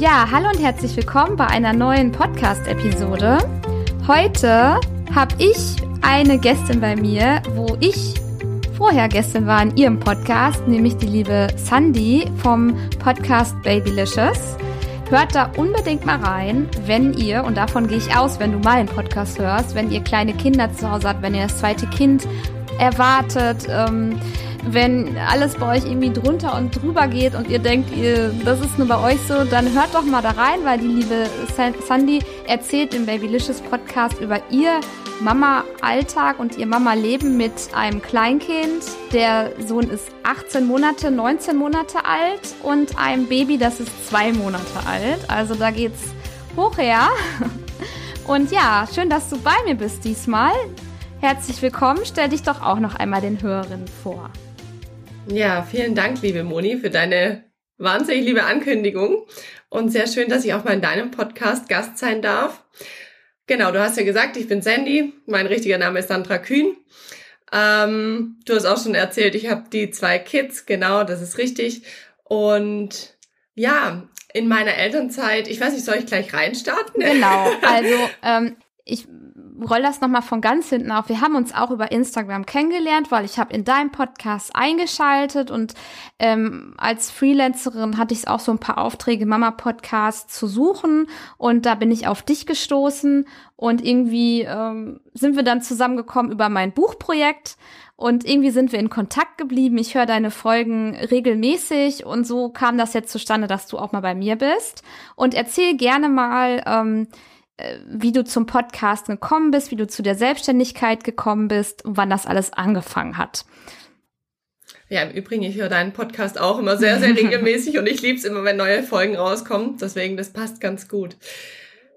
Ja, hallo und herzlich willkommen bei einer neuen Podcast-Episode. Heute habe ich eine Gästin bei mir, wo ich vorher Gästin war in ihrem Podcast, nämlich die liebe Sandy vom Podcast Babylicious. Hört da unbedingt mal rein, wenn ihr, und davon gehe ich aus, wenn du mal einen Podcast hörst, wenn ihr kleine Kinder zu Hause habt, wenn ihr das zweite Kind erwartet, ähm, wenn alles bei euch irgendwie drunter und drüber geht und ihr denkt, ihr, das ist nur bei euch so, dann hört doch mal da rein, weil die liebe Sandy erzählt im Babylicious Podcast über ihr Mama-Alltag und ihr Mama-Leben mit einem Kleinkind. Der Sohn ist 18 Monate, 19 Monate alt und einem Baby, das ist zwei Monate alt. Also da geht's hoch her. Und ja, schön, dass du bei mir bist diesmal. Herzlich willkommen. Stell dich doch auch noch einmal den Hörerinnen vor. Ja, vielen Dank, liebe Moni, für deine wahnsinnig liebe Ankündigung und sehr schön, dass ich auch mal in deinem Podcast Gast sein darf. Genau, du hast ja gesagt, ich bin Sandy, mein richtiger Name ist Sandra Kühn. Ähm, du hast auch schon erzählt, ich habe die zwei Kids, genau, das ist richtig. Und ja, in meiner Elternzeit, ich weiß nicht, soll ich gleich reinstarten? Genau, also ähm, ich roll das nochmal von ganz hinten auf. Wir haben uns auch über Instagram kennengelernt, weil ich habe in deinem Podcast eingeschaltet und ähm, als Freelancerin hatte ich auch so ein paar Aufträge, Mama-Podcast zu suchen und da bin ich auf dich gestoßen und irgendwie ähm, sind wir dann zusammengekommen über mein Buchprojekt und irgendwie sind wir in Kontakt geblieben. Ich höre deine Folgen regelmäßig und so kam das jetzt zustande, dass du auch mal bei mir bist. Und erzähl gerne mal, ähm, äh, wie du zum Podcast gekommen bist, wie du zu der Selbstständigkeit gekommen bist und wann das alles angefangen hat. Ja, im Übrigen, ich höre deinen Podcast auch immer sehr, sehr regelmäßig und ich liebe es immer, wenn neue Folgen rauskommen. Deswegen, das passt ganz gut.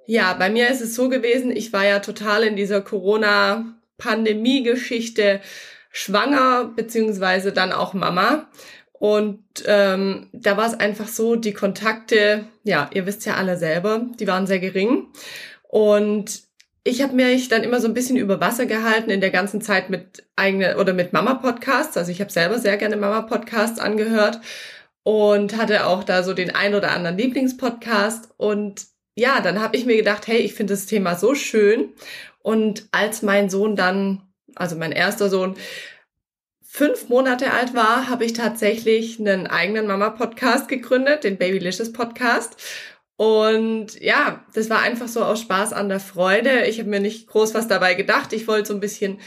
Ja, bei mir ist es so gewesen, ich war ja total in dieser Corona-Pandemie-Geschichte schwanger, beziehungsweise dann auch Mama. Und ähm, da war es einfach so, die Kontakte, ja, ihr wisst ja alle selber, die waren sehr gering. Und ich habe mich dann immer so ein bisschen über Wasser gehalten in der ganzen Zeit mit eigene oder mit Mama Podcasts. Also ich habe selber sehr gerne Mama Podcasts angehört und hatte auch da so den ein oder anderen Lieblingspodcast. Und ja, dann habe ich mir gedacht, hey, ich finde das Thema so schön. Und als mein Sohn dann, also mein erster Sohn fünf Monate alt war, habe ich tatsächlich einen eigenen Mama Podcast gegründet, den Babylicious Podcast und ja, das war einfach so aus Spaß an der Freude. Ich habe mir nicht groß was dabei gedacht. Ich wollte so ein bisschen,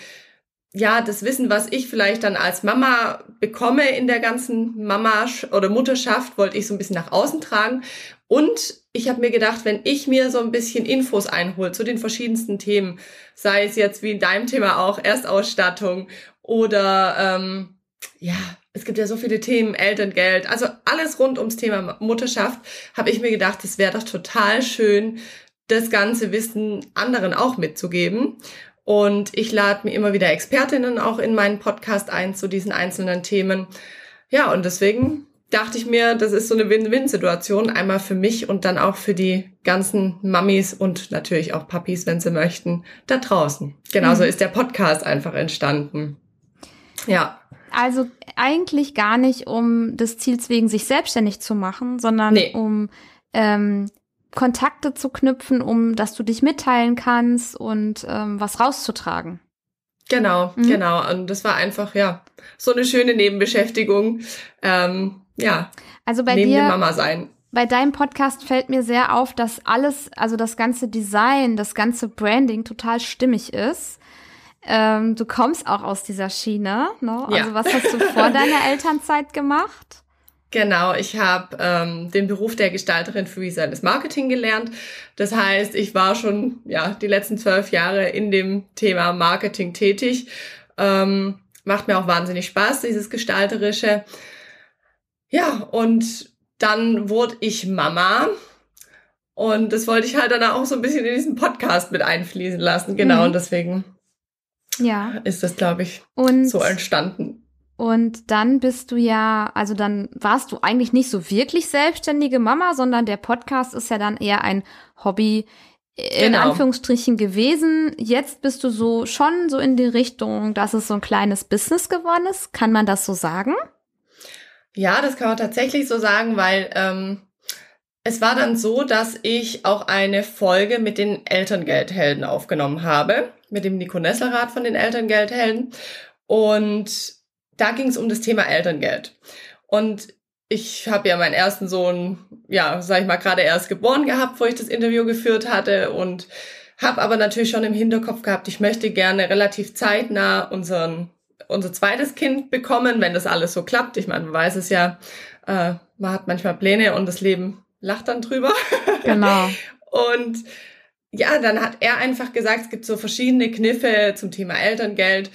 ja, das Wissen, was ich vielleicht dann als Mama bekomme in der ganzen Mama- oder Mutterschaft, wollte ich so ein bisschen nach außen tragen. Und ich habe mir gedacht, wenn ich mir so ein bisschen Infos einhole zu den verschiedensten Themen, sei es jetzt wie in deinem Thema auch Erstausstattung oder ähm, ja, es gibt ja so viele Themen, Elterngeld, also alles rund ums Thema Mutterschaft, habe ich mir gedacht, es wäre doch total schön, das ganze Wissen anderen auch mitzugeben. Und ich lade mir immer wieder Expertinnen auch in meinen Podcast ein zu diesen einzelnen Themen. Ja, und deswegen dachte ich mir, das ist so eine Win-Win-Situation, einmal für mich und dann auch für die ganzen Mamis und natürlich auch Papis, wenn sie möchten, da draußen. Genauso mhm. ist der Podcast einfach entstanden. Ja. Also eigentlich gar nicht um des Ziels wegen sich selbstständig zu machen, sondern nee. um ähm, Kontakte zu knüpfen, um dass du dich mitteilen kannst und ähm, was rauszutragen. Genau, mhm. genau. Und das war einfach, ja, so eine schöne Nebenbeschäftigung. Ähm, ja. Also bei neben dir, Mama sein. Bei deinem Podcast fällt mir sehr auf, dass alles, also das ganze Design, das ganze Branding total stimmig ist. Ähm, du kommst auch aus dieser Schiene, ne? Also ja. was hast du vor deiner Elternzeit gemacht? Genau, ich habe ähm, den Beruf der Gestalterin für visuelles Marketing gelernt. Das heißt, ich war schon ja die letzten zwölf Jahre in dem Thema Marketing tätig. Ähm, macht mir auch wahnsinnig Spaß, dieses Gestalterische. Ja, und dann wurde ich Mama. Und das wollte ich halt dann auch so ein bisschen in diesen Podcast mit einfließen lassen. Genau, mhm. und deswegen ja. ist das, glaube ich, und, so entstanden. Und dann bist du ja, also dann warst du eigentlich nicht so wirklich selbstständige Mama, sondern der Podcast ist ja dann eher ein Hobby in genau. Anführungsstrichen gewesen. Jetzt bist du so schon so in die Richtung, dass es so ein kleines Business geworden ist. Kann man das so sagen? Ja, das kann man tatsächlich so sagen, weil ähm, es war dann so, dass ich auch eine Folge mit den Elterngeldhelden aufgenommen habe, mit dem Nico Nesselrath von den Elterngeldhelden. Und da ging es um das Thema Elterngeld. Und ich habe ja meinen ersten Sohn, ja, sag ich mal, gerade erst geboren gehabt, wo ich das Interview geführt hatte und habe aber natürlich schon im Hinterkopf gehabt, ich möchte gerne relativ zeitnah unseren unser zweites Kind bekommen, wenn das alles so klappt. Ich meine, man weiß es ja, äh, man hat manchmal Pläne und das Leben lacht dann drüber. Genau. und ja, dann hat er einfach gesagt, es gibt so verschiedene Kniffe zum Thema Elterngeld.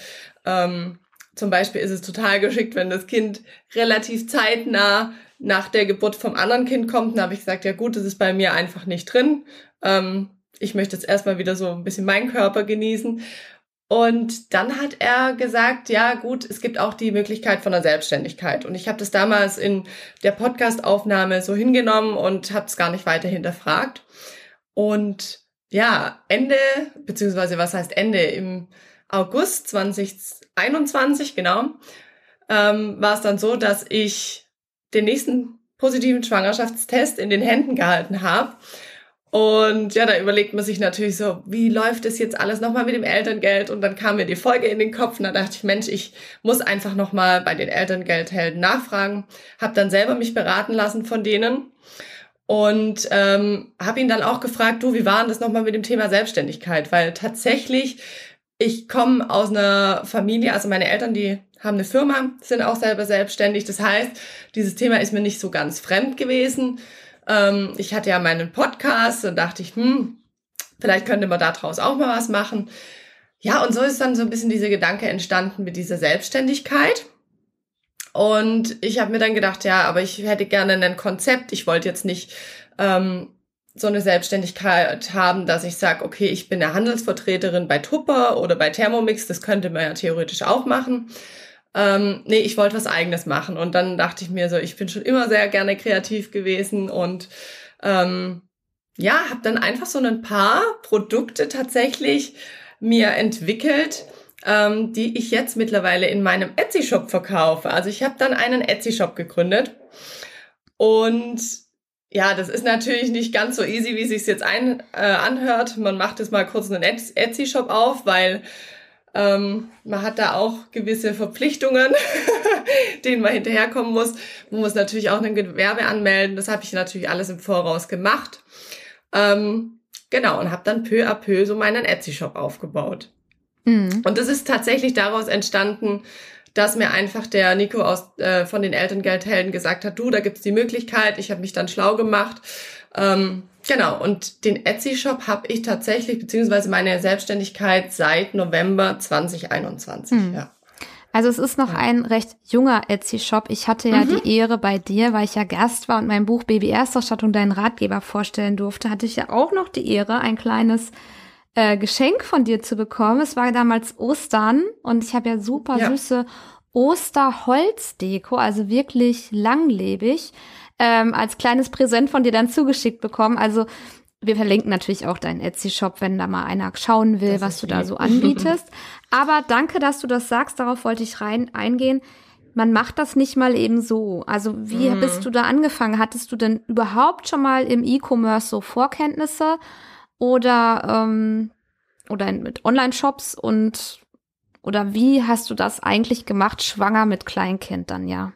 Ähm, zum Beispiel ist es total geschickt, wenn das Kind relativ zeitnah nach der Geburt vom anderen Kind kommt. Dann habe ich gesagt, ja gut, das ist bei mir einfach nicht drin. Ähm, ich möchte jetzt erstmal wieder so ein bisschen meinen Körper genießen. Und dann hat er gesagt, ja gut, es gibt auch die Möglichkeit von der Selbstständigkeit. Und ich habe das damals in der Podcastaufnahme so hingenommen und habe es gar nicht weiter hinterfragt. Und ja, Ende, beziehungsweise was heißt Ende, im August 2021, genau, ähm, war es dann so, dass ich den nächsten positiven Schwangerschaftstest in den Händen gehalten habe und ja, da überlegt man sich natürlich so, wie läuft es jetzt alles nochmal mit dem Elterngeld? Und dann kam mir die Folge in den Kopf und da dachte ich, Mensch, ich muss einfach nochmal bei den Elterngeldhelden nachfragen. Hab dann selber mich beraten lassen von denen und ähm, habe ihn dann auch gefragt, du, wie war denn das nochmal mit dem Thema Selbstständigkeit? Weil tatsächlich, ich komme aus einer Familie, also meine Eltern, die haben eine Firma, sind auch selber selbstständig. Das heißt, dieses Thema ist mir nicht so ganz fremd gewesen. Ähm, ich hatte ja meinen Podcast und dachte ich, hm, vielleicht könnte man daraus auch mal was machen. Ja, und so ist dann so ein bisschen dieser Gedanke entstanden mit dieser Selbstständigkeit. Und ich habe mir dann gedacht, ja, aber ich hätte gerne ein Konzept. Ich wollte jetzt nicht ähm, so eine Selbstständigkeit haben, dass ich sage, okay, ich bin eine Handelsvertreterin bei Tupper oder bei Thermomix. Das könnte man ja theoretisch auch machen ähm, nee, ich wollte was eigenes machen. Und dann dachte ich mir so, ich bin schon immer sehr gerne kreativ gewesen und ähm, ja, habe dann einfach so ein paar Produkte tatsächlich mir entwickelt, ähm, die ich jetzt mittlerweile in meinem Etsy-Shop verkaufe. Also ich habe dann einen Etsy-Shop gegründet und ja, das ist natürlich nicht ganz so easy, wie es sich jetzt ein, äh, anhört. Man macht jetzt mal kurz einen Etsy-Shop auf, weil ähm, man hat da auch gewisse Verpflichtungen, denen man hinterherkommen muss. Man muss natürlich auch ein Gewerbe anmelden. Das habe ich natürlich alles im Voraus gemacht. Ähm, genau, und habe dann peu à peu so meinen Etsy-Shop aufgebaut. Mhm. Und das ist tatsächlich daraus entstanden, dass mir einfach der Nico aus, äh, von den Elterngeldhelden gesagt hat, du, da gibt's die Möglichkeit. Ich habe mich dann schlau gemacht. Ähm, Genau, und den Etsy-Shop habe ich tatsächlich, beziehungsweise meine Selbstständigkeit seit November 2021, hm. ja. Also es ist noch ein recht junger Etsy-Shop. Ich hatte ja mhm. die Ehre bei dir, weil ich ja Gast war und mein Buch Baby Erstausstattung deinen Ratgeber vorstellen durfte, hatte ich ja auch noch die Ehre, ein kleines äh, Geschenk von dir zu bekommen. Es war damals Ostern und ich habe ja super ja. süße Osterholzdeko, also wirklich langlebig ähm, als kleines Präsent von dir dann zugeschickt bekommen. Also wir verlinken natürlich auch deinen Etsy-Shop, wenn da mal einer schauen will, das was du lieb. da so anbietest. Aber danke, dass du das sagst. Darauf wollte ich rein eingehen. Man macht das nicht mal eben so. Also wie mhm. bist du da angefangen? Hattest du denn überhaupt schon mal im E-Commerce so Vorkenntnisse oder ähm, oder mit Online-Shops und oder wie hast du das eigentlich gemacht, schwanger mit Kleinkind dann ja?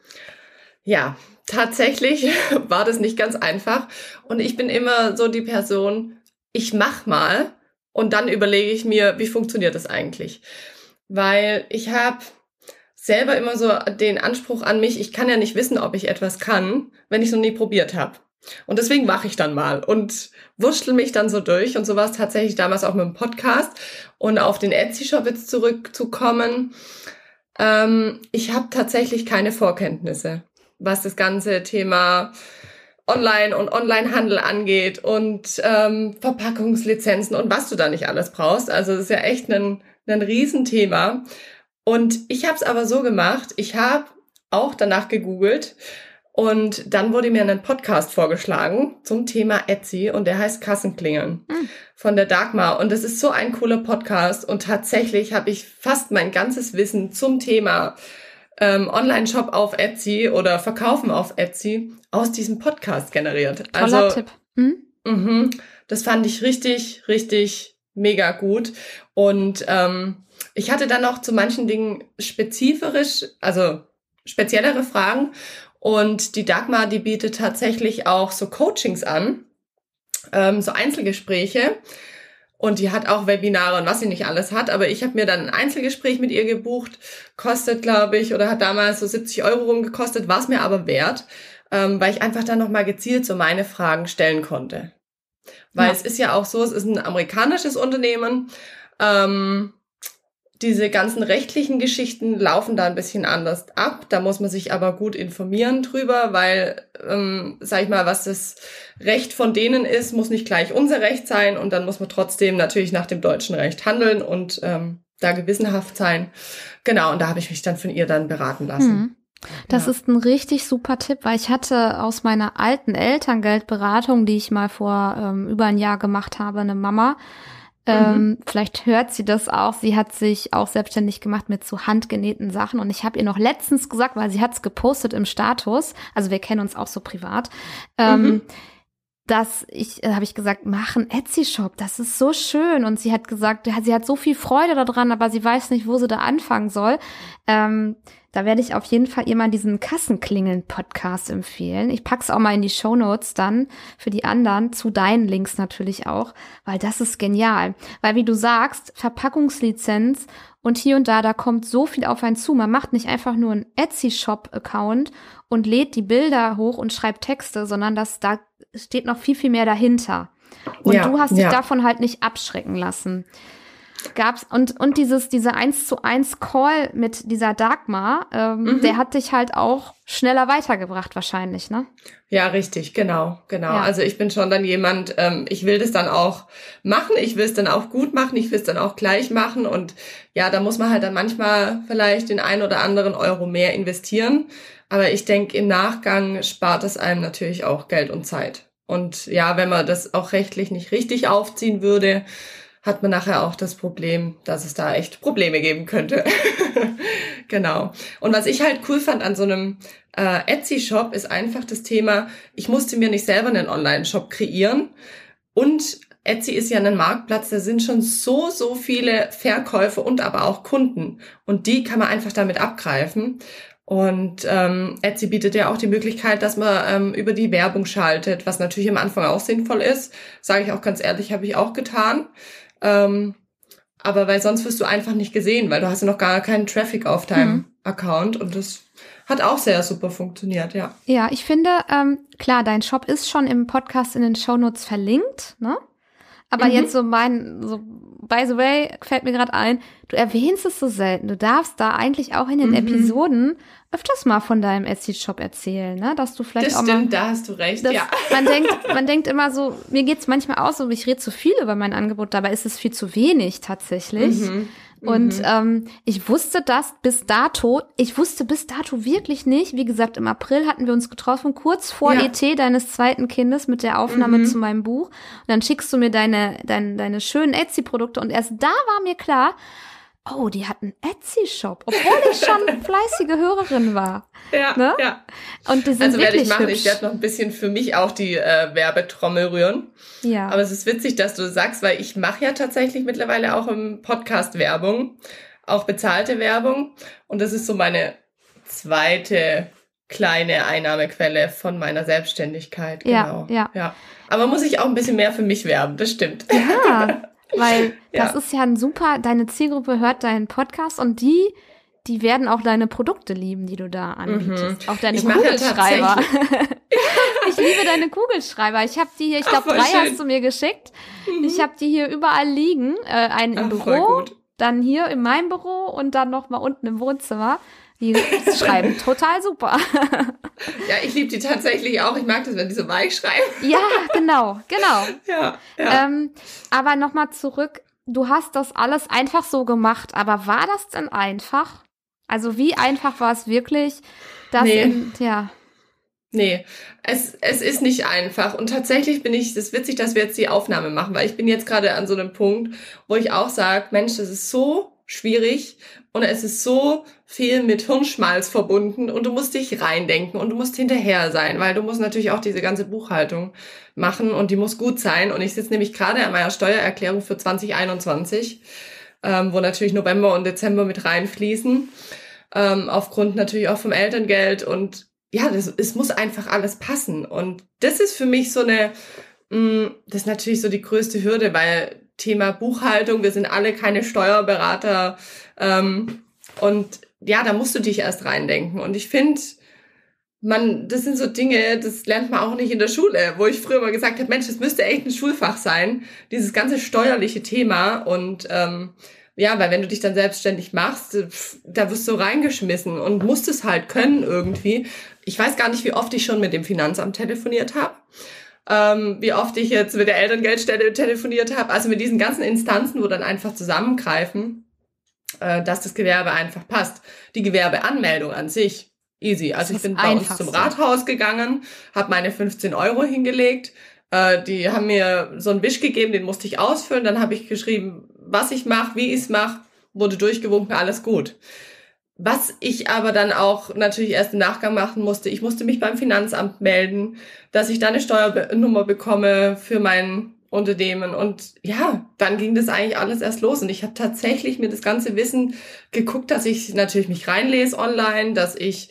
Ja, tatsächlich war das nicht ganz einfach. Und ich bin immer so die Person, ich mach mal und dann überlege ich mir, wie funktioniert das eigentlich? Weil ich habe selber immer so den Anspruch an mich, ich kann ja nicht wissen, ob ich etwas kann, wenn ich es noch nie probiert habe. Und deswegen mache ich dann mal und wurschtel mich dann so durch. Und so war es tatsächlich damals auch mit dem Podcast. Und auf den Etsy-Shop jetzt zurückzukommen. Ähm, ich habe tatsächlich keine Vorkenntnisse was das ganze Thema Online- und Onlinehandel angeht und ähm, Verpackungslizenzen und was du da nicht alles brauchst. Also das ist ja echt ein, ein Riesenthema. Und ich habe es aber so gemacht, ich habe auch danach gegoogelt und dann wurde mir ein Podcast vorgeschlagen zum Thema Etsy und der heißt Kassenklingeln mhm. von der Dagmar. Und das ist so ein cooler Podcast und tatsächlich habe ich fast mein ganzes Wissen zum Thema ähm, Online-Shop auf Etsy oder Verkaufen auf Etsy aus diesem Podcast generiert. Toller also, Tipp. Hm? Mh, das fand ich richtig, richtig mega gut. Und ähm, ich hatte dann noch zu manchen Dingen spezifisch, also speziellere Fragen. Und die Dagmar, die bietet tatsächlich auch so Coachings an, ähm, so Einzelgespräche. Und die hat auch Webinare und was sie nicht alles hat. Aber ich habe mir dann ein Einzelgespräch mit ihr gebucht. Kostet, glaube ich, oder hat damals so 70 Euro rumgekostet, war es mir aber wert, ähm, weil ich einfach dann nochmal gezielt so meine Fragen stellen konnte. Weil ja. es ist ja auch so, es ist ein amerikanisches Unternehmen. Ähm, diese ganzen rechtlichen Geschichten laufen da ein bisschen anders ab. Da muss man sich aber gut informieren drüber, weil, ähm, sag ich mal, was das Recht von denen ist, muss nicht gleich unser Recht sein und dann muss man trotzdem natürlich nach dem deutschen Recht handeln und ähm, da gewissenhaft sein. Genau, und da habe ich mich dann von ihr dann beraten lassen. Mhm. Das ja. ist ein richtig super Tipp, weil ich hatte aus meiner alten Elterngeldberatung, die ich mal vor ähm, über ein Jahr gemacht habe, eine Mama, ähm, mhm. Vielleicht hört sie das auch. Sie hat sich auch selbstständig gemacht mit so handgenähten Sachen. Und ich habe ihr noch letztens gesagt, weil sie hat es gepostet im Status, also wir kennen uns auch so privat, ähm, mhm. Dass ich, äh, habe ich gesagt, mach einen Etsy-Shop, das ist so schön. Und sie hat gesagt, sie hat so viel Freude daran, aber sie weiß nicht, wo sie da anfangen soll. Ähm, da werde ich auf jeden Fall ihr mal diesen Kassenklingeln-Podcast empfehlen. Ich pack's auch mal in die Show Notes dann für die anderen, zu deinen Links natürlich auch, weil das ist genial. Weil wie du sagst, Verpackungslizenz und hier und da, da kommt so viel auf einen zu. Man macht nicht einfach nur einen Etsy-Shop-Account und lädt die Bilder hoch und schreibt Texte, sondern das, da steht noch viel, viel mehr dahinter. Und ja, du hast dich ja. davon halt nicht abschrecken lassen gab's und und dieses diese eins zu eins Call mit dieser Dagmar, ähm, mhm. der hat dich halt auch schneller weitergebracht wahrscheinlich, ne? Ja, richtig, genau, genau. Ja. Also ich bin schon dann jemand, ähm, ich will das dann auch machen, ich will es dann auch gut machen, ich will es dann auch gleich machen und ja, da muss man halt dann manchmal vielleicht den ein oder anderen Euro mehr investieren, aber ich denke im Nachgang spart es einem natürlich auch Geld und Zeit. Und ja, wenn man das auch rechtlich nicht richtig aufziehen würde, hat man nachher auch das Problem, dass es da echt Probleme geben könnte. genau. Und was ich halt cool fand an so einem äh, Etsy-Shop ist einfach das Thema, ich musste mir nicht selber einen Online-Shop kreieren. Und Etsy ist ja ein Marktplatz, da sind schon so, so viele Verkäufe und aber auch Kunden. Und die kann man einfach damit abgreifen. Und ähm, Etsy bietet ja auch die Möglichkeit, dass man ähm, über die Werbung schaltet, was natürlich am Anfang auch sinnvoll ist. Sage ich auch ganz ehrlich, habe ich auch getan. Ähm, aber weil sonst wirst du einfach nicht gesehen, weil du hast ja noch gar keinen Traffic auf deinem mhm. Account und das hat auch sehr super funktioniert, ja. Ja, ich finde, ähm, klar, dein Shop ist schon im Podcast in den Shownotes verlinkt, ne? Aber mhm. jetzt so mein, so by the way, fällt mir gerade ein, du erwähnst es so selten. Du darfst da eigentlich auch in den mhm. Episoden öfters mal von deinem Etsy-Shop erzählen, ne? Dass du vielleicht das auch stimmt, mal. da hast du recht, ja. Man denkt, man denkt immer so, mir geht's manchmal aus, so ich rede zu viel über mein Angebot, dabei ist es viel zu wenig tatsächlich. Mhm. Und mhm. ähm, ich wusste das bis dato, ich wusste bis dato wirklich nicht, wie gesagt, im April hatten wir uns getroffen, kurz vor ja. ET deines zweiten Kindes mit der Aufnahme mhm. zu meinem Buch. Und dann schickst du mir deine, deine, deine schönen Etsy-Produkte und erst da war mir klar, oh, die hat einen Etsy-Shop, obwohl ich schon fleißige Hörerin war. Ja, ne? ja. Und die sind also werde ich machen, hübsch. ich werde noch ein bisschen für mich auch die äh, Werbetrommel rühren. Ja. Aber es ist witzig, dass du sagst, weil ich mache ja tatsächlich mittlerweile auch im Podcast Werbung, auch bezahlte Werbung. Und das ist so meine zweite kleine Einnahmequelle von meiner Selbstständigkeit. Genau. Ja, ja. ja. Aber muss ich auch ein bisschen mehr für mich werben, das stimmt. Ja, Weil ja. das ist ja ein super, deine Zielgruppe hört deinen Podcast und die, die werden auch deine Produkte lieben, die du da anbietest. Mhm. Auch deine ich Kugelschreiber. ich liebe deine Kugelschreiber. Ich habe die hier, ich glaube, drei schön. hast du mir geschickt. Mhm. Ich habe die hier überall liegen. Äh, einen im Ach, Büro, dann hier in meinem Büro und dann noch mal unten im Wohnzimmer. Die schreiben total super. ja, ich liebe die tatsächlich auch. Ich mag das, wenn die so weich schreiben. ja, genau, genau. Ja, ja. Ähm, aber nochmal zurück. Du hast das alles einfach so gemacht, aber war das denn einfach? Also wie einfach war es wirklich, dass nee. in, ja. Nee, es, es ist nicht einfach. Und tatsächlich bin ich, es ist witzig, dass wir jetzt die Aufnahme machen, weil ich bin jetzt gerade an so einem Punkt, wo ich auch sage, Mensch, das ist so schwierig und es ist so viel mit Hirnschmalz verbunden und du musst dich reindenken und du musst hinterher sein, weil du musst natürlich auch diese ganze Buchhaltung machen und die muss gut sein. Und ich sitze nämlich gerade an meiner Steuererklärung für 2021, ähm, wo natürlich November und Dezember mit reinfließen, ähm, aufgrund natürlich auch vom Elterngeld und ja, das, es muss einfach alles passen. Und das ist für mich so eine, mh, mm, das ist natürlich so die größte Hürde, weil Thema Buchhaltung, wir sind alle keine Steuerberater. Ähm, und ja, da musst du dich erst reindenken. Und ich finde, man, das sind so Dinge, das lernt man auch nicht in der Schule, wo ich früher mal gesagt habe, Mensch, das müsste echt ein Schulfach sein, dieses ganze steuerliche Thema. Und ähm, ja, weil wenn du dich dann selbstständig machst, da wirst du reingeschmissen und musst es halt können irgendwie. Ich weiß gar nicht, wie oft ich schon mit dem Finanzamt telefoniert habe ähm, wie oft ich jetzt mit der Elterngeldstelle telefoniert habe, also mit diesen ganzen Instanzen, wo dann einfach zusammengreifen, äh, dass das Gewerbe einfach passt. Die Gewerbeanmeldung an sich, easy. Also ich bin bei uns zum Rathaus gegangen, habe meine 15 Euro hingelegt, äh, die haben mir so einen Wisch gegeben, den musste ich ausfüllen, dann habe ich geschrieben, was ich mache, wie ich es mache, wurde durchgewunken, alles gut. Was ich aber dann auch natürlich erst im Nachgang machen musste, ich musste mich beim Finanzamt melden, dass ich da eine Steuernummer bekomme für mein Unternehmen. Und ja, dann ging das eigentlich alles erst los. Und ich habe tatsächlich mir das ganze Wissen geguckt, dass ich natürlich mich reinlese online, dass ich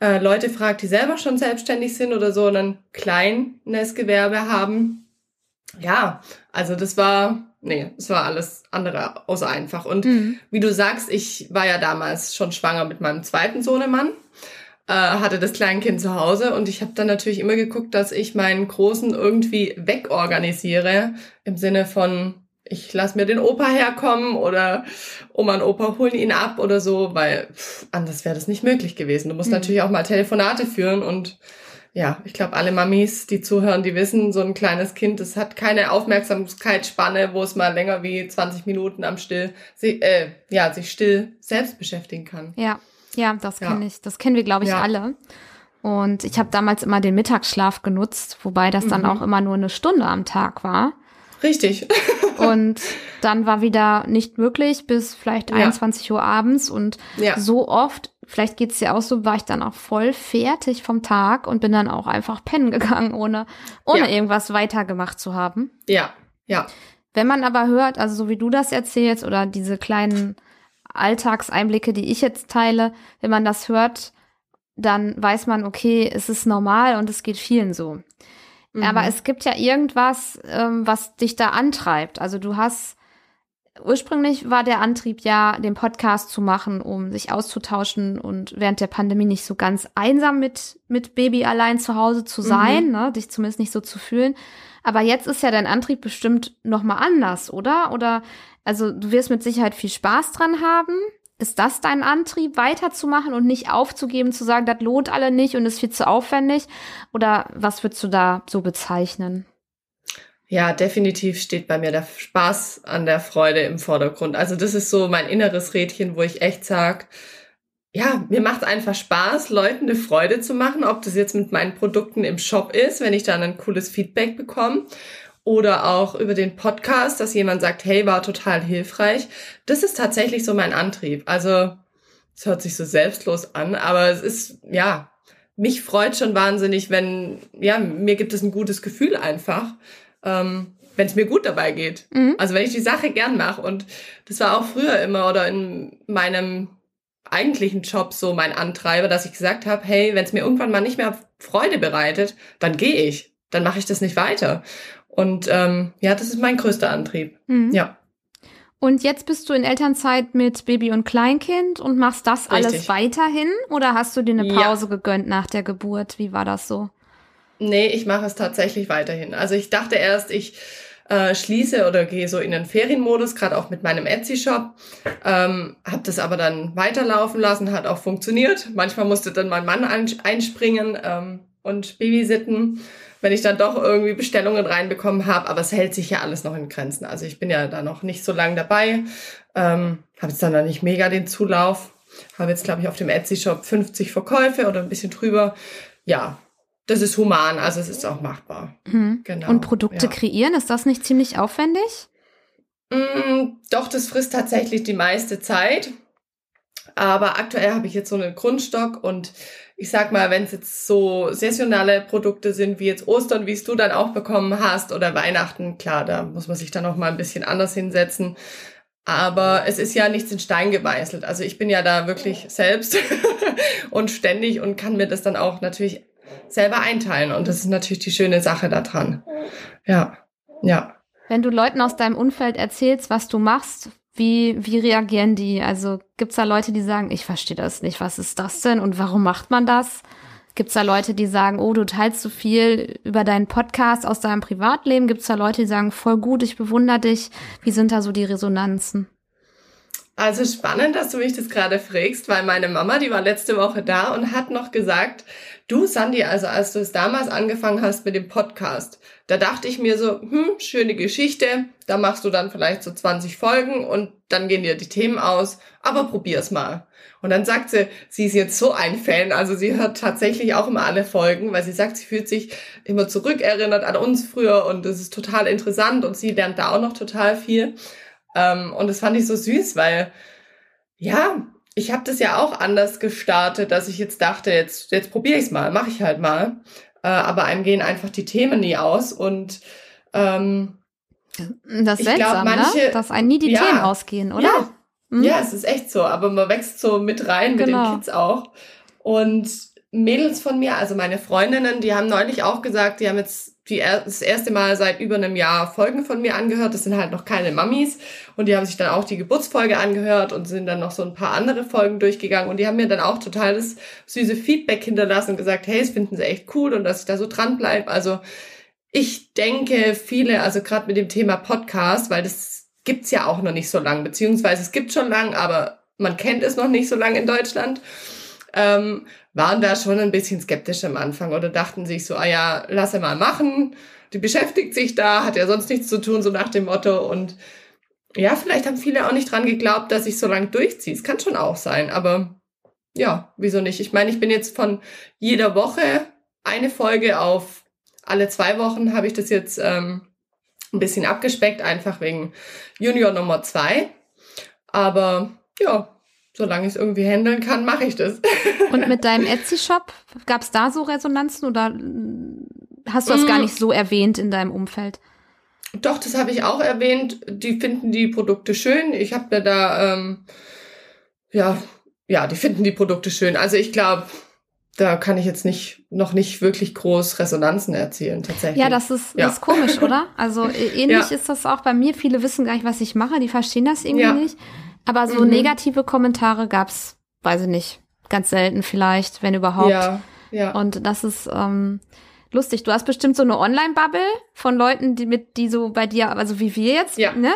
äh, Leute frage, die selber schon selbstständig sind oder so ein kleines Gewerbe haben. Ja, also das war nee, es war alles andere außer einfach. Und mhm. wie du sagst, ich war ja damals schon schwanger mit meinem zweiten Sohnemann, äh, hatte das Kleinkind zu Hause und ich habe dann natürlich immer geguckt, dass ich meinen Großen irgendwie wegorganisiere, im Sinne von, ich lass mir den Opa herkommen oder Oma und Opa holen ihn ab oder so, weil pff, anders wäre das nicht möglich gewesen. Du musst mhm. natürlich auch mal Telefonate führen und ja, ich glaube, alle Mamis, die zuhören, die wissen, so ein kleines Kind, das hat keine Aufmerksamkeitsspanne, wo es mal länger wie 20 Minuten am Still, äh, ja, sich still selbst beschäftigen kann. Ja, ja, das ja. kenne ich. Das kennen wir, glaube ich, ja. alle. Und ich habe damals immer den Mittagsschlaf genutzt, wobei das dann mhm. auch immer nur eine Stunde am Tag war. Richtig. und dann war wieder nicht möglich bis vielleicht ja. 21 Uhr abends und ja. so oft, vielleicht geht's dir auch so, war ich dann auch voll fertig vom Tag und bin dann auch einfach pennen gegangen, ohne, ohne irgendwas weitergemacht zu haben. Ja, ja. Wenn man aber hört, also so wie du das erzählst oder diese kleinen Alltagseinblicke, die ich jetzt teile, wenn man das hört, dann weiß man, okay, es ist normal und es geht vielen so. Mhm. Aber es gibt ja irgendwas, ähm, was dich da antreibt. Also du hast ursprünglich war der Antrieb ja, den Podcast zu machen, um sich auszutauschen und während der Pandemie nicht so ganz einsam mit, mit Baby allein zu Hause zu sein, mhm. ne, dich zumindest nicht so zu fühlen. Aber jetzt ist ja dein Antrieb bestimmt nochmal anders, oder? Oder, also du wirst mit Sicherheit viel Spaß dran haben. Ist das dein Antrieb, weiterzumachen und nicht aufzugeben, zu sagen, das lohnt alle nicht und ist viel zu aufwendig? Oder was würdest du da so bezeichnen? Ja, definitiv steht bei mir der Spaß an der Freude im Vordergrund. Also das ist so mein inneres Rädchen, wo ich echt sag, ja, mir macht einfach Spaß, Leuten eine Freude zu machen, ob das jetzt mit meinen Produkten im Shop ist, wenn ich dann ein cooles Feedback bekomme oder auch über den Podcast, dass jemand sagt, hey, war total hilfreich. Das ist tatsächlich so mein Antrieb. Also, es hört sich so selbstlos an, aber es ist, ja, mich freut schon wahnsinnig, wenn, ja, mir gibt es ein gutes Gefühl einfach, ähm, wenn es mir gut dabei geht. Mhm. Also wenn ich die Sache gern mache. Und das war auch früher immer oder in meinem eigentlichen Job so mein Antreiber, dass ich gesagt habe, hey, wenn es mir irgendwann mal nicht mehr Freude bereitet, dann gehe ich. Dann mache ich das nicht weiter. Und ähm, ja, das ist mein größter Antrieb. Mhm. Ja. Und jetzt bist du in Elternzeit mit Baby und Kleinkind und machst das Richtig. alles weiterhin? Oder hast du dir eine Pause ja. gegönnt nach der Geburt? Wie war das so? Nee, ich mache es tatsächlich weiterhin. Also ich dachte erst, ich äh, schließe oder gehe so in den Ferienmodus, gerade auch mit meinem Etsy-Shop. Ähm, habe das aber dann weiterlaufen lassen, hat auch funktioniert. Manchmal musste dann mein Mann einspringen ähm, und Babysitten wenn ich dann doch irgendwie Bestellungen reinbekommen habe. Aber es hält sich ja alles noch in Grenzen. Also ich bin ja da noch nicht so lange dabei. Ähm, habe jetzt dann noch nicht mega den Zulauf. Habe jetzt, glaube ich, auf dem Etsy-Shop 50 Verkäufe oder ein bisschen drüber. Ja, das ist human, also es ist auch machbar. Mhm. Genau. Und Produkte ja. kreieren, ist das nicht ziemlich aufwendig? Mm, doch, das frisst tatsächlich die meiste Zeit. Aber aktuell habe ich jetzt so einen Grundstock und ich sag mal, wenn es jetzt so saisonale Produkte sind, wie jetzt Ostern, wie es du dann auch bekommen hast, oder Weihnachten, klar, da muss man sich dann noch mal ein bisschen anders hinsetzen. Aber es ist ja nichts in Stein gemeißelt. Also ich bin ja da wirklich selbst und ständig und kann mir das dann auch natürlich selber einteilen. Und das ist natürlich die schöne Sache daran. Ja, ja. Wenn du Leuten aus deinem Umfeld erzählst, was du machst, wie, wie reagieren die? Also gibt's da Leute, die sagen, ich verstehe das nicht, was ist das denn und warum macht man das? Gibt's da Leute, die sagen, oh, du teilst so viel über deinen Podcast aus deinem Privatleben? Gibt's da Leute, die sagen, voll gut, ich bewundere dich? Wie sind da so die Resonanzen? Also spannend, dass du mich das gerade fragst, weil meine Mama, die war letzte Woche da und hat noch gesagt, du Sandy, also als du es damals angefangen hast mit dem Podcast, da dachte ich mir so, hm, schöne Geschichte, da machst du dann vielleicht so 20 Folgen und dann gehen dir die Themen aus, aber probier's mal. Und dann sagt sie, sie ist jetzt so ein Fan, also sie hört tatsächlich auch immer alle Folgen, weil sie sagt, sie fühlt sich immer zurückerinnert an uns früher und es ist total interessant und sie lernt da auch noch total viel. Ähm, und das fand ich so süß, weil ja, ich habe das ja auch anders gestartet, dass ich jetzt dachte, jetzt, jetzt probiere ich es mal, mache ich halt mal. Äh, aber einem gehen einfach die Themen nie aus und ähm, das ist seltsam, glaub, manche, ne? dass einem nie die ja, Themen ausgehen, oder? Ja. Mhm. ja, es ist echt so, aber man wächst so mit rein, mit genau. den Kids auch. Und Mädels von mir, also meine Freundinnen, die haben neulich auch gesagt, die haben jetzt die das erste Mal seit über einem Jahr Folgen von mir angehört. Das sind halt noch keine Mammis. Und die haben sich dann auch die Geburtsfolge angehört und sind dann noch so ein paar andere Folgen durchgegangen. Und die haben mir dann auch total das süße Feedback hinterlassen und gesagt, hey, das finden sie echt cool und dass ich da so dran bleibe. Also ich denke, viele, also gerade mit dem Thema Podcast, weil das gibt's ja auch noch nicht so lang, beziehungsweise es gibt schon lang, aber man kennt es noch nicht so lang in Deutschland. Ähm, waren da schon ein bisschen skeptisch am Anfang oder dachten sich so, ah ja, lass er mal machen, die beschäftigt sich da, hat ja sonst nichts zu tun, so nach dem Motto. Und ja, vielleicht haben viele auch nicht dran geglaubt, dass ich so lange durchziehe. Es kann schon auch sein, aber ja, wieso nicht? Ich meine, ich bin jetzt von jeder Woche eine Folge auf alle zwei Wochen habe ich das jetzt ähm, ein bisschen abgespeckt, einfach wegen Junior Nummer zwei. Aber ja, solange ich es irgendwie handeln kann, mache ich das. Und mit deinem Etsy-Shop, gab es da so Resonanzen oder hast du das mm. gar nicht so erwähnt in deinem Umfeld? Doch, das habe ich auch erwähnt. Die finden die Produkte schön. Ich habe mir da, ähm, ja, ja, die finden die Produkte schön. Also ich glaube, da kann ich jetzt nicht noch nicht wirklich groß Resonanzen erzielen tatsächlich. Ja, das ist, ja. ist komisch, oder? Also ähnlich ja. ist das auch bei mir. Viele wissen gar nicht, was ich mache. Die verstehen das irgendwie ja. nicht. Aber so mhm. negative Kommentare gab's, weiß ich nicht, ganz selten vielleicht, wenn überhaupt. Ja, ja. Und das ist ähm, lustig. Du hast bestimmt so eine Online-Bubble von Leuten, die mit, die so bei dir, also wie wir jetzt, ja. ne?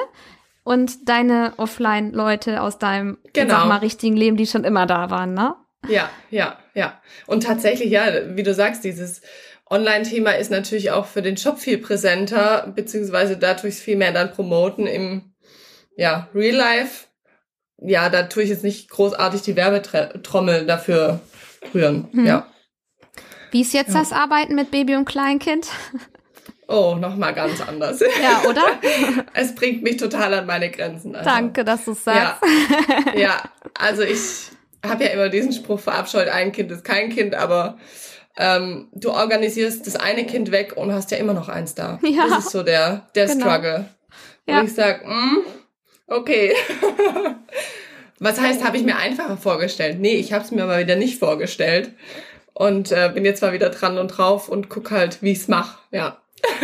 Und deine Offline-Leute aus deinem, genau. sag mal, richtigen Leben, die schon immer da waren, ne? Ja, ja, ja. Und tatsächlich, ja, wie du sagst, dieses Online-Thema ist natürlich auch für den Shop viel präsenter, beziehungsweise dadurch viel mehr dann promoten im ja, Real Life ja, da tue ich jetzt nicht großartig die Werbetrommel dafür rühren. Hm. Ja. Wie ist jetzt ja. das Arbeiten mit Baby und Kleinkind? Oh, nochmal ganz anders. Ja, oder? es bringt mich total an meine Grenzen. Also. Danke, dass du sagst. Ja, ja, also ich habe ja immer diesen Spruch verabscheut, ein Kind ist kein Kind, aber ähm, du organisierst das eine Kind weg und hast ja immer noch eins da. Ja. Das ist so der, der genau. Struggle. Ja. Und ich sag, mm, Okay. Was heißt, habe ich mir einfacher vorgestellt? Nee, ich habe es mir aber wieder nicht vorgestellt. Und äh, bin jetzt mal wieder dran und drauf und guck halt, wie ich's mache. Ja.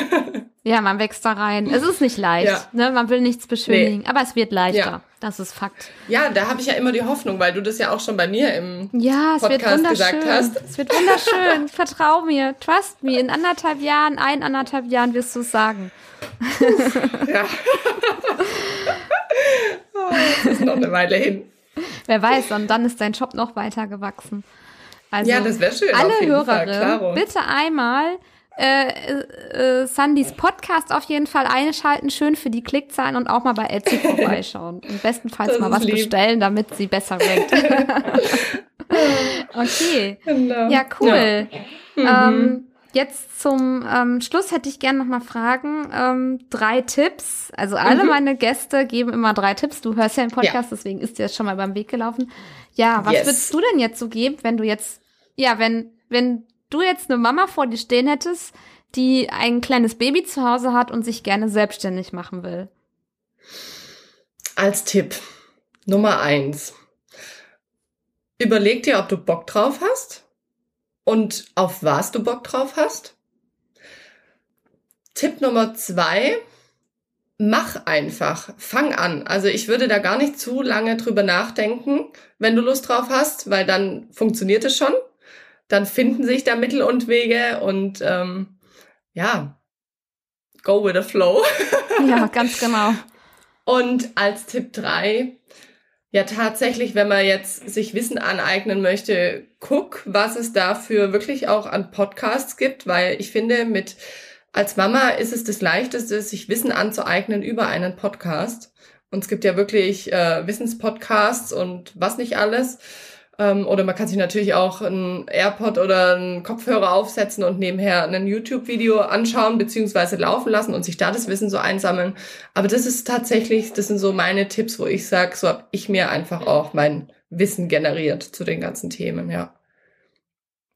ja, man wächst da rein. Es ist nicht leicht. Ja. Ne? Man will nichts beschönigen, nee. aber es wird leichter. Ja. Das ist Fakt. Ja, da habe ich ja immer die Hoffnung, weil du das ja auch schon bei mir im ja, Podcast gesagt hast. Es wird wunderschön. Vertrau mir. Trust me. In anderthalb Jahren, ein anderthalb Jahren wirst du es sagen. ja. Oh, das ist noch eine Weile hin. Wer weiß, und dann ist dein Job noch weiter gewachsen. Also, ja, das wäre schön. Alle Hörerinnen, bitte einmal äh, äh, Sandys Podcast auf jeden Fall einschalten, schön für die Klickzahlen und auch mal bei Etsy vorbeischauen. Und bestenfalls das mal was lieb. bestellen, damit sie besser rankt. okay. Genau. Ja, cool. Ja. Mhm. Ähm, jetzt zum ähm, Schluss hätte ich gerne noch mal fragen, ähm, drei Tipps. Also alle mhm. meine Gäste geben immer drei Tipps. Du hörst ja den Podcast, ja. deswegen ist dir jetzt schon mal beim Weg gelaufen. Ja, was yes. würdest du denn jetzt so geben, wenn du jetzt, ja, wenn, wenn du jetzt eine Mama vor dir stehen hättest, die ein kleines Baby zu Hause hat und sich gerne selbstständig machen will? Als Tipp Nummer eins. Überleg dir, ob du Bock drauf hast und auf was du Bock drauf hast. Tipp Nummer zwei. Mach einfach. Fang an. Also ich würde da gar nicht zu lange drüber nachdenken, wenn du Lust drauf hast, weil dann funktioniert es schon. Dann finden sich da Mittel und Wege und ähm, ja, go with the flow. Ja, ganz genau. Und als Tipp drei ja, tatsächlich, wenn man jetzt sich Wissen aneignen möchte, guck, was es dafür wirklich auch an Podcasts gibt, weil ich finde, mit als Mama ist es das Leichteste, sich Wissen anzueignen über einen Podcast. Und es gibt ja wirklich äh, Wissenspodcasts und was nicht alles. Ähm, oder man kann sich natürlich auch ein AirPod oder einen Kopfhörer aufsetzen und nebenher ein YouTube-Video anschauen beziehungsweise laufen lassen und sich da das Wissen so einsammeln. Aber das ist tatsächlich, das sind so meine Tipps, wo ich sage, so habe ich mir einfach auch mein Wissen generiert zu den ganzen Themen, ja.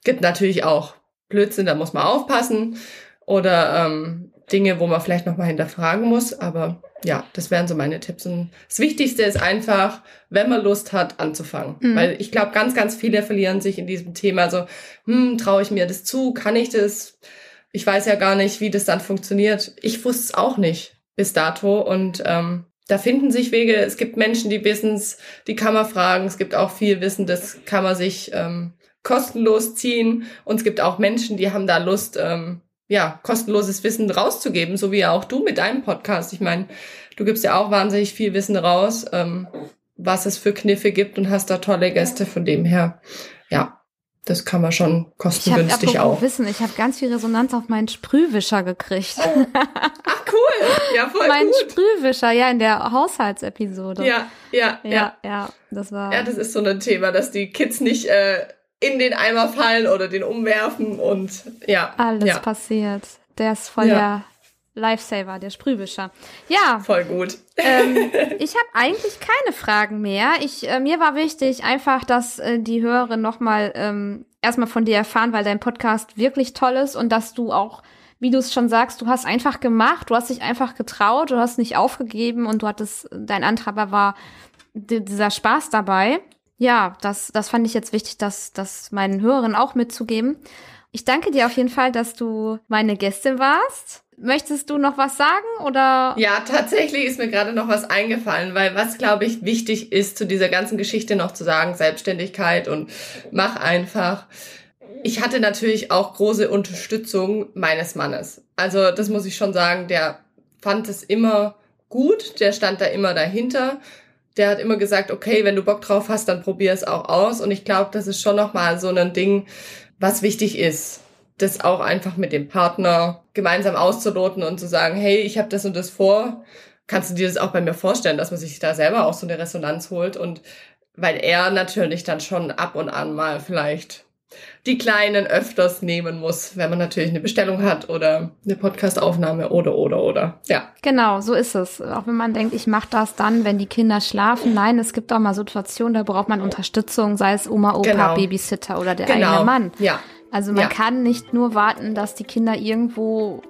Gibt natürlich auch Blödsinn, da muss man aufpassen. Oder ähm, Dinge, wo man vielleicht nochmal hinterfragen muss. Aber ja, das wären so meine Tipps. Und das Wichtigste ist einfach, wenn man Lust hat, anzufangen. Mhm. Weil ich glaube, ganz, ganz viele verlieren sich in diesem Thema. So, hm, traue ich mir das zu? Kann ich das? Ich weiß ja gar nicht, wie das dann funktioniert. Ich wusste es auch nicht bis dato. Und ähm, da finden sich Wege. Es gibt Menschen, die wissen es, die kann man fragen. Es gibt auch viel Wissen, das kann man sich ähm, kostenlos ziehen. Und es gibt auch Menschen, die haben da Lust, ähm, ja, kostenloses Wissen rauszugeben, so wie auch du mit deinem Podcast. Ich meine, du gibst ja auch wahnsinnig viel Wissen raus, ähm, was es für Kniffe gibt und hast da tolle Gäste. Von dem her, ja, das kann man schon kostengünstig ich hab, auch. Wissen, ich habe ganz viel Resonanz auf meinen Sprühwischer gekriegt. Ach cool, ja voll mein gut. Mein Sprühwischer, ja in der Haushaltsepisode. Ja, ja, ja, ja, ja, das war. Ja, das ist so ein Thema, dass die Kids nicht äh, in den Eimer fallen oder den umwerfen und ja. Alles ja. passiert. Der ist voll ja. der Lifesaver, der Sprühwischer. Ja. Voll gut. Ähm, ich habe eigentlich keine Fragen mehr. Ich, äh, mir war wichtig einfach, dass äh, die Hörerinnen nochmal ähm, erstmal von dir erfahren, weil dein Podcast wirklich toll ist und dass du auch wie du es schon sagst, du hast einfach gemacht, du hast dich einfach getraut, du hast nicht aufgegeben und du hattest, dein Antreiber war dieser Spaß dabei. Ja, das, das fand ich jetzt wichtig, das, das meinen Hörern auch mitzugeben. Ich danke dir auf jeden Fall, dass du meine Gästin warst. Möchtest du noch was sagen oder? Ja, tatsächlich ist mir gerade noch was eingefallen, weil was glaube ich wichtig ist zu dieser ganzen Geschichte noch zu sagen, Selbstständigkeit und mach einfach. Ich hatte natürlich auch große Unterstützung meines Mannes. Also das muss ich schon sagen, der fand es immer gut, der stand da immer dahinter der hat immer gesagt, okay, wenn du Bock drauf hast, dann probier es auch aus. Und ich glaube, das ist schon nochmal so ein Ding, was wichtig ist, das auch einfach mit dem Partner gemeinsam auszuloten und zu sagen, hey, ich habe das und das vor. Kannst du dir das auch bei mir vorstellen, dass man sich da selber auch so eine Resonanz holt? Und weil er natürlich dann schon ab und an mal vielleicht die Kleinen öfters nehmen muss, wenn man natürlich eine Bestellung hat oder eine Podcastaufnahme oder oder oder. Ja. Genau, so ist es. Auch wenn man denkt, ich mache das dann, wenn die Kinder schlafen. Nein, es gibt auch mal Situationen, da braucht man Unterstützung, sei es Oma, Opa, genau. Babysitter oder der genau. eigene Mann. Ja. Also man ja. kann nicht nur warten, dass die Kinder irgendwo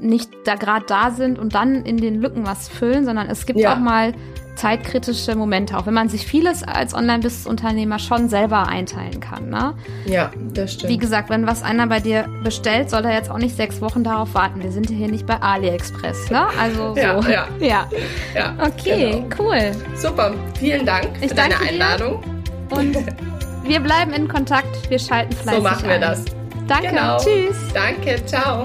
nicht da gerade da sind und dann in den Lücken was füllen, sondern es gibt ja. auch mal zeitkritische Momente, auch wenn man sich vieles als Online-Business-Unternehmer schon selber einteilen kann. Ne? Ja, das stimmt. Wie gesagt, wenn was einer bei dir bestellt, soll er jetzt auch nicht sechs Wochen darauf warten. Wir sind hier nicht bei AliExpress, ne? Also so. Ja, ja. ja. ja okay, genau. cool. Super, vielen Dank ich für deine Einladung. Dir. Und wir bleiben in Kontakt. Wir schalten fleißig So machen wir ein. das. Danke, genau. tschüss. Danke, ciao.